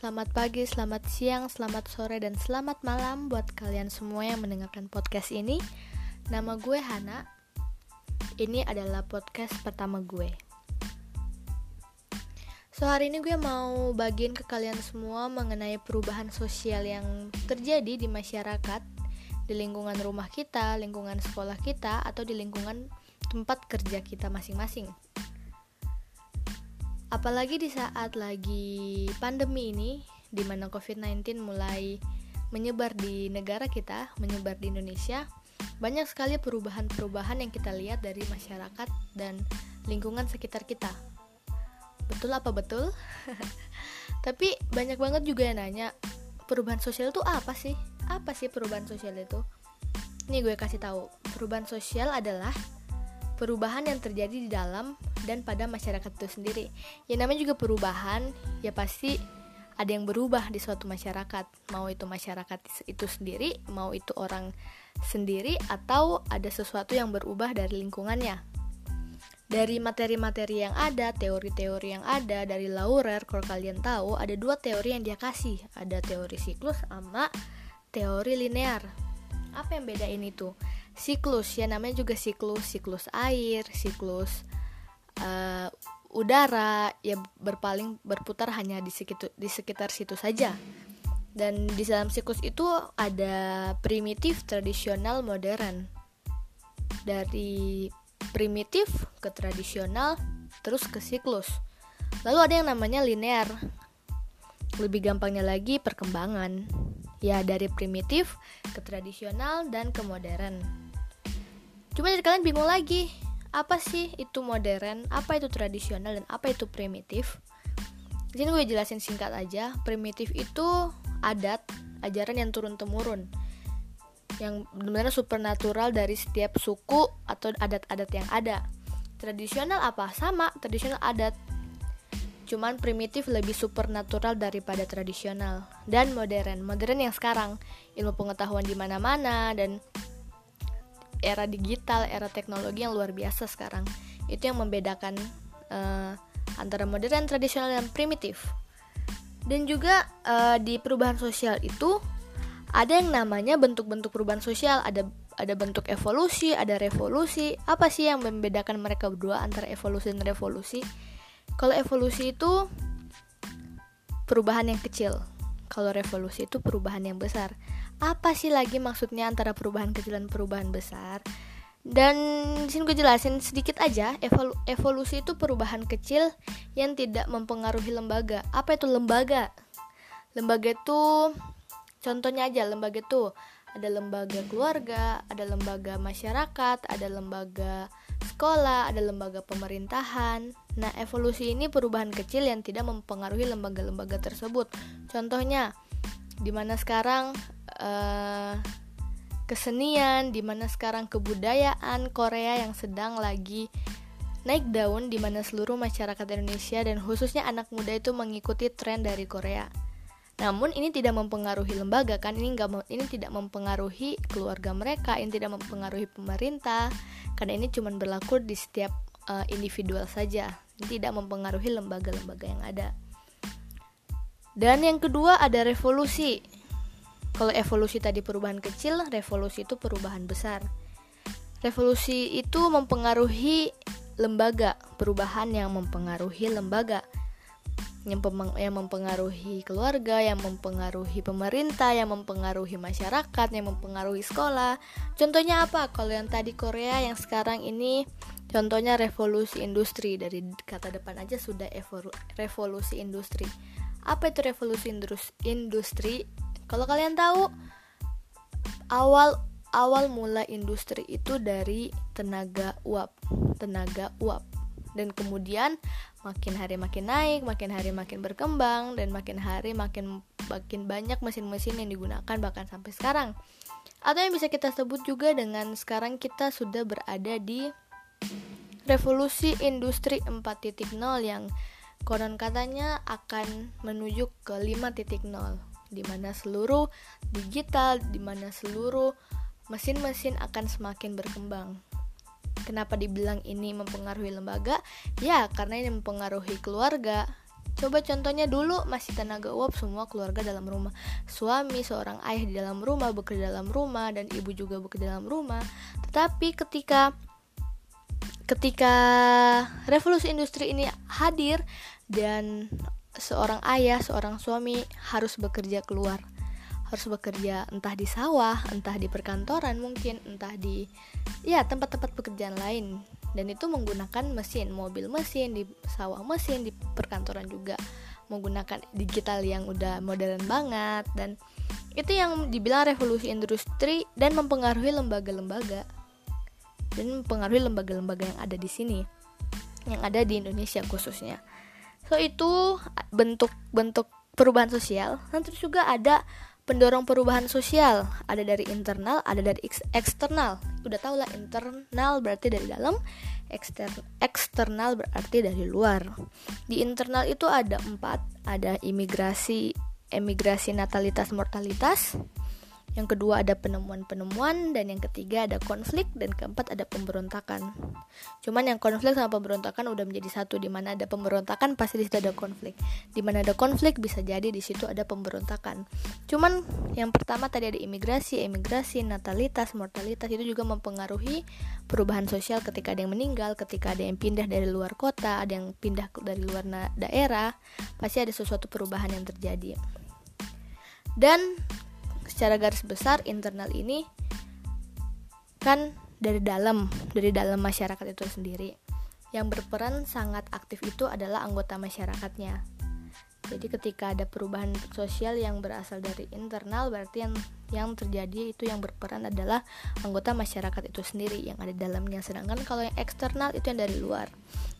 selamat pagi, selamat siang, selamat sore, dan selamat malam buat kalian semua yang mendengarkan podcast ini. Nama gue Hana. Ini adalah podcast pertama gue. So hari ini gue mau bagiin ke kalian semua mengenai perubahan sosial yang terjadi di masyarakat, di lingkungan rumah kita, lingkungan sekolah kita, atau di lingkungan tempat kerja kita masing-masing. Apalagi di saat lagi pandemi ini, di mana COVID-19 mulai menyebar di negara kita, menyebar di Indonesia, banyak sekali perubahan-perubahan yang kita lihat dari masyarakat dan lingkungan sekitar kita. Betul apa betul? Tapi banyak banget juga yang nanya, perubahan sosial itu apa sih? Apa sih perubahan sosial itu? Nih gue kasih tahu, perubahan sosial adalah perubahan yang terjadi di dalam dan pada masyarakat itu sendiri. Ya namanya juga perubahan, ya pasti ada yang berubah di suatu masyarakat. Mau itu masyarakat itu sendiri, mau itu orang sendiri atau ada sesuatu yang berubah dari lingkungannya. Dari materi-materi yang ada, teori-teori yang ada dari Laurer, kalau kalian tahu, ada dua teori yang dia kasih. Ada teori siklus sama teori linear. Apa yang bedain itu? Siklus ya namanya juga siklus siklus air siklus uh, udara ya berpaling berputar hanya di sekitar di sekitar situ saja. Dan di dalam siklus itu ada primitif tradisional modern. Dari primitif ke tradisional terus ke siklus. Lalu ada yang namanya linear. Lebih gampangnya lagi perkembangan. Ya dari primitif ke tradisional dan ke modern cuma dari kalian bingung lagi apa sih itu modern apa itu tradisional dan apa itu primitif? Di sini gue jelasin singkat aja primitif itu adat ajaran yang turun temurun yang benar-benar supernatural dari setiap suku atau adat-adat yang ada. Tradisional apa? Sama tradisional adat. Cuman primitif lebih supernatural daripada tradisional dan modern. Modern yang sekarang. Ilmu pengetahuan di mana-mana dan era digital era teknologi yang luar biasa sekarang. Itu yang membedakan uh, antara modern tradisional dan primitif. Dan juga uh, di perubahan sosial itu ada yang namanya bentuk-bentuk perubahan sosial. Ada ada bentuk evolusi ada revolusi. Apa sih yang membedakan mereka berdua antara evolusi dan revolusi? Kalau evolusi itu perubahan yang kecil. Kalau revolusi itu perubahan yang besar. Apa sih lagi maksudnya antara perubahan kecil dan perubahan besar? Dan sini gue jelasin sedikit aja, evolu evolusi itu perubahan kecil yang tidak mempengaruhi lembaga. Apa itu lembaga? Lembaga itu contohnya aja lembaga itu ada lembaga keluarga, ada lembaga masyarakat, ada lembaga sekolah, ada lembaga pemerintahan. Nah, evolusi ini perubahan kecil yang tidak mempengaruhi lembaga-lembaga tersebut. Contohnya, di mana sekarang uh, kesenian, di mana sekarang kebudayaan Korea yang sedang lagi naik daun di mana seluruh masyarakat Indonesia dan khususnya anak muda itu mengikuti tren dari Korea. Namun ini tidak mempengaruhi lembaga kan ini nggak ini tidak mempengaruhi keluarga mereka, ini tidak mempengaruhi pemerintah karena ini cuma berlaku di setiap uh, individual saja, tidak mempengaruhi lembaga-lembaga yang ada. Dan yang kedua ada revolusi. Kalau evolusi tadi perubahan kecil, revolusi itu perubahan besar. Revolusi itu mempengaruhi lembaga, perubahan yang mempengaruhi lembaga yang mempengaruhi keluarga, yang mempengaruhi pemerintah, yang mempengaruhi masyarakat, yang mempengaruhi sekolah. Contohnya apa? Kalau yang tadi Korea, yang sekarang ini contohnya revolusi industri dari kata depan aja sudah revolusi industri. Apa itu revolusi industri? Kalau kalian tahu awal awal mula industri itu dari tenaga uap, tenaga uap dan kemudian makin hari makin naik, makin hari makin berkembang dan makin hari makin makin banyak mesin-mesin yang digunakan bahkan sampai sekarang. Atau yang bisa kita sebut juga dengan sekarang kita sudah berada di revolusi industri 4.0 yang konon katanya akan menuju ke 5.0 di mana seluruh digital, di mana seluruh mesin-mesin akan semakin berkembang. Kenapa dibilang ini mempengaruhi lembaga? Ya, karena ini mempengaruhi keluarga. Coba contohnya dulu masih tenaga uap semua keluarga dalam rumah. Suami seorang ayah di dalam rumah, bekerja dalam rumah dan ibu juga bekerja dalam rumah. Tetapi ketika ketika revolusi industri ini hadir dan seorang ayah, seorang suami harus bekerja keluar. Harus bekerja entah di sawah, entah di perkantoran mungkin, entah di ya tempat-tempat pekerjaan lain. Dan itu menggunakan mesin, mobil mesin, di sawah mesin, di perkantoran juga menggunakan digital yang udah modern banget dan itu yang dibilang revolusi industri dan mempengaruhi lembaga-lembaga dan mempengaruhi lembaga-lembaga yang ada di sini yang ada di Indonesia khususnya. So itu bentuk-bentuk perubahan sosial. Dan terus juga ada pendorong perubahan sosial. Ada dari internal ada dari eksternal. Udah tau lah internal berarti dari dalam ekster eksternal berarti dari luar. Di internal itu ada empat ada imigrasi emigrasi natalitas mortalitas yang kedua ada penemuan-penemuan dan yang ketiga ada konflik dan keempat ada pemberontakan. Cuman yang konflik sama pemberontakan udah menjadi satu di mana ada pemberontakan pasti di situ ada konflik. Di mana ada konflik bisa jadi di situ ada pemberontakan. Cuman yang pertama tadi ada imigrasi, imigrasi, natalitas, mortalitas itu juga mempengaruhi perubahan sosial ketika ada yang meninggal, ketika ada yang pindah dari luar kota, ada yang pindah dari luar daerah, pasti ada sesuatu perubahan yang terjadi. Dan secara garis besar internal ini kan dari dalam dari dalam masyarakat itu sendiri. Yang berperan sangat aktif itu adalah anggota masyarakatnya. Jadi ketika ada perubahan sosial yang berasal dari internal berarti yang yang terjadi itu yang berperan adalah anggota masyarakat itu sendiri yang ada dalamnya. Sedangkan kalau yang eksternal itu yang dari luar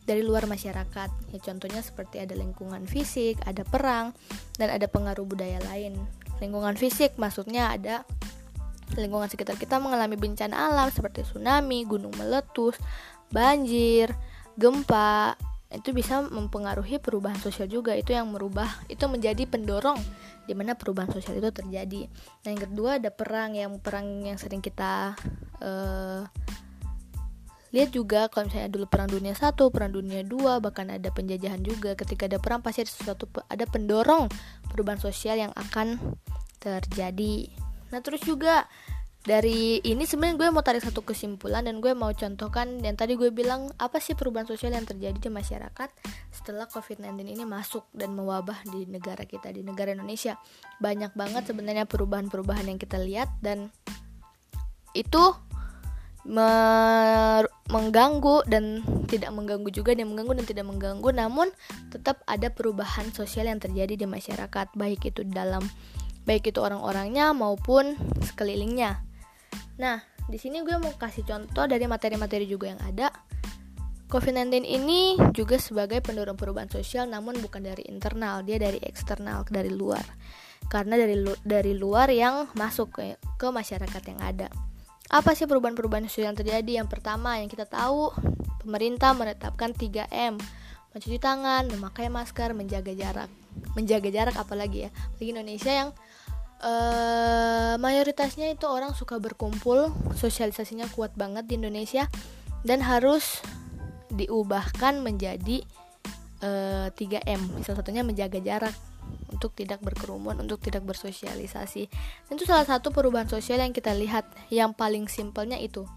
dari luar masyarakat. Ya contohnya seperti ada lingkungan fisik ada perang dan ada pengaruh budaya lain lingkungan fisik maksudnya ada lingkungan sekitar kita mengalami bencana alam seperti tsunami, gunung meletus, banjir, gempa itu bisa mempengaruhi perubahan sosial juga itu yang merubah itu menjadi pendorong di mana perubahan sosial itu terjadi. Nah yang kedua ada perang yang perang yang sering kita uh, lihat juga kalau misalnya dulu perang dunia satu, perang dunia dua, bahkan ada penjajahan juga. Ketika ada perang pasti ada sesuatu ada pendorong perubahan sosial yang akan terjadi. Nah terus juga dari ini sebenarnya gue mau tarik satu kesimpulan dan gue mau contohkan yang tadi gue bilang apa sih perubahan sosial yang terjadi di masyarakat setelah COVID-19 ini masuk dan mewabah di negara kita di negara Indonesia banyak banget sebenarnya perubahan-perubahan yang kita lihat dan itu mengganggu dan tidak mengganggu juga dan mengganggu dan tidak mengganggu namun tetap ada perubahan sosial yang terjadi di masyarakat baik itu dalam baik itu orang-orangnya maupun sekelilingnya. Nah, di sini gue mau kasih contoh dari materi-materi juga yang ada. COVID-19 ini juga sebagai pendorong perubahan sosial namun bukan dari internal, dia dari eksternal, dari luar. Karena dari lu dari luar yang masuk ke, ke masyarakat yang ada. Apa sih perubahan-perubahan sosial yang terjadi? Yang pertama yang kita tahu, pemerintah menetapkan 3M, mencuci tangan, memakai masker, menjaga jarak. Menjaga jarak apalagi ya? Bagi Indonesia yang uh, mayoritasnya itu orang suka berkumpul sosialisasinya kuat banget di Indonesia dan harus diubahkan menjadi uh, eh, 3M salah satunya menjaga jarak untuk tidak berkerumun untuk tidak bersosialisasi. Dan itu salah satu perubahan sosial yang kita lihat. Yang paling simpelnya itu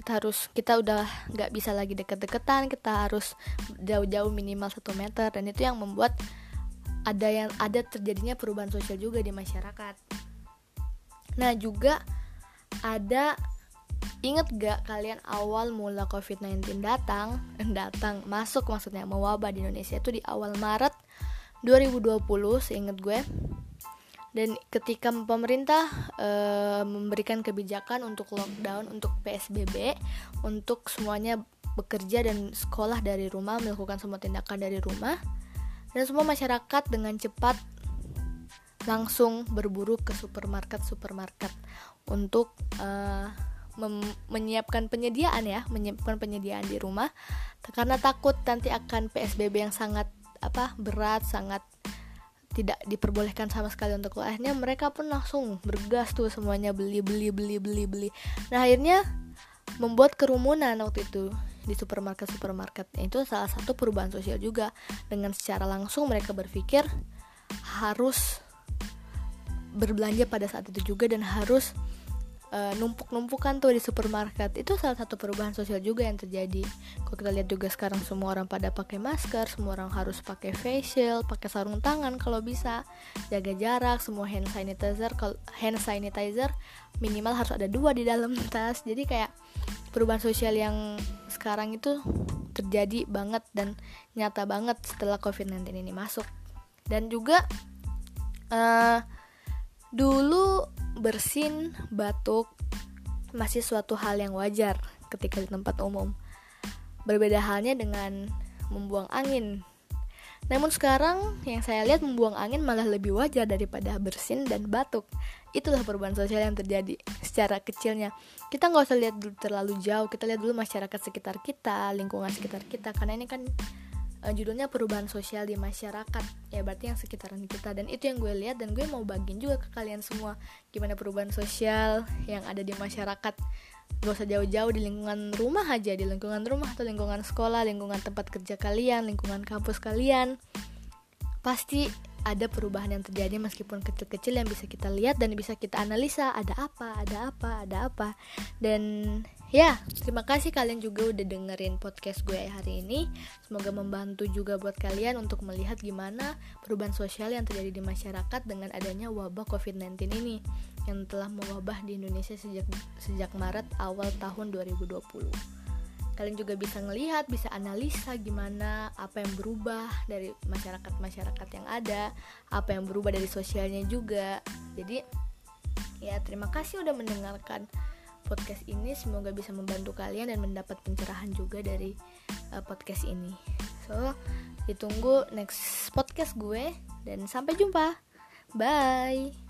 kita harus kita udah nggak bisa lagi deket-deketan kita harus jauh-jauh minimal satu meter dan itu yang membuat ada yang ada terjadinya perubahan sosial juga di masyarakat. Nah juga ada Ingat gak kalian awal mula COVID-19 datang, datang masuk maksudnya mewabah di Indonesia itu di awal Maret 2020, seingat gue. Dan ketika pemerintah e, memberikan kebijakan untuk lockdown, untuk PSBB, untuk semuanya bekerja dan sekolah dari rumah, melakukan semua tindakan dari rumah, dan semua masyarakat dengan cepat langsung berburu ke supermarket-supermarket untuk uh, menyiapkan penyediaan ya, menyiapkan penyediaan di rumah karena takut nanti akan PSBB yang sangat apa berat, sangat tidak diperbolehkan sama sekali untuk. Akhirnya mereka pun langsung bergas tuh semuanya beli beli beli beli beli. Nah akhirnya membuat kerumunan waktu itu di supermarket-supermarket. Itu salah satu perubahan sosial juga. Dengan secara langsung mereka berpikir harus berbelanja pada saat itu juga dan harus uh, numpuk-numpukan tuh di supermarket. Itu salah satu perubahan sosial juga yang terjadi. Kalau kita lihat juga sekarang semua orang pada pakai masker semua orang harus pakai facial pakai sarung tangan kalau bisa jaga jarak semua hand sanitizer hand sanitizer minimal harus ada dua di dalam tas. Jadi kayak perubahan sosial yang sekarang itu terjadi banget dan nyata banget setelah covid-19 ini masuk dan juga uh, dulu bersin, batuk masih suatu hal yang wajar ketika di tempat umum. Berbeda halnya dengan membuang angin. Namun sekarang yang saya lihat membuang angin malah lebih wajar daripada bersin dan batuk. Itulah perubahan sosial yang terjadi secara kecilnya. Kita nggak usah lihat dulu terlalu jauh, kita lihat dulu masyarakat sekitar kita, lingkungan sekitar kita, karena ini kan uh, judulnya perubahan sosial di masyarakat. Ya berarti yang sekitaran kita. Dan itu yang gue lihat dan gue mau bagiin juga ke kalian semua. Gimana perubahan sosial yang ada di masyarakat gak usah jauh-jauh di lingkungan rumah aja di lingkungan rumah atau lingkungan sekolah lingkungan tempat kerja kalian lingkungan kampus kalian pasti ada perubahan yang terjadi meskipun kecil-kecil yang bisa kita lihat dan bisa kita analisa ada apa, ada apa, ada apa. Dan ya, terima kasih kalian juga udah dengerin podcast gue hari ini. Semoga membantu juga buat kalian untuk melihat gimana perubahan sosial yang terjadi di masyarakat dengan adanya wabah COVID-19 ini yang telah mewabah di Indonesia sejak sejak Maret awal tahun 2020 kalian juga bisa ngelihat bisa analisa gimana apa yang berubah dari masyarakat masyarakat yang ada apa yang berubah dari sosialnya juga. Jadi ya terima kasih udah mendengarkan podcast ini. Semoga bisa membantu kalian dan mendapat pencerahan juga dari uh, podcast ini. So ditunggu next podcast gue dan sampai jumpa. Bye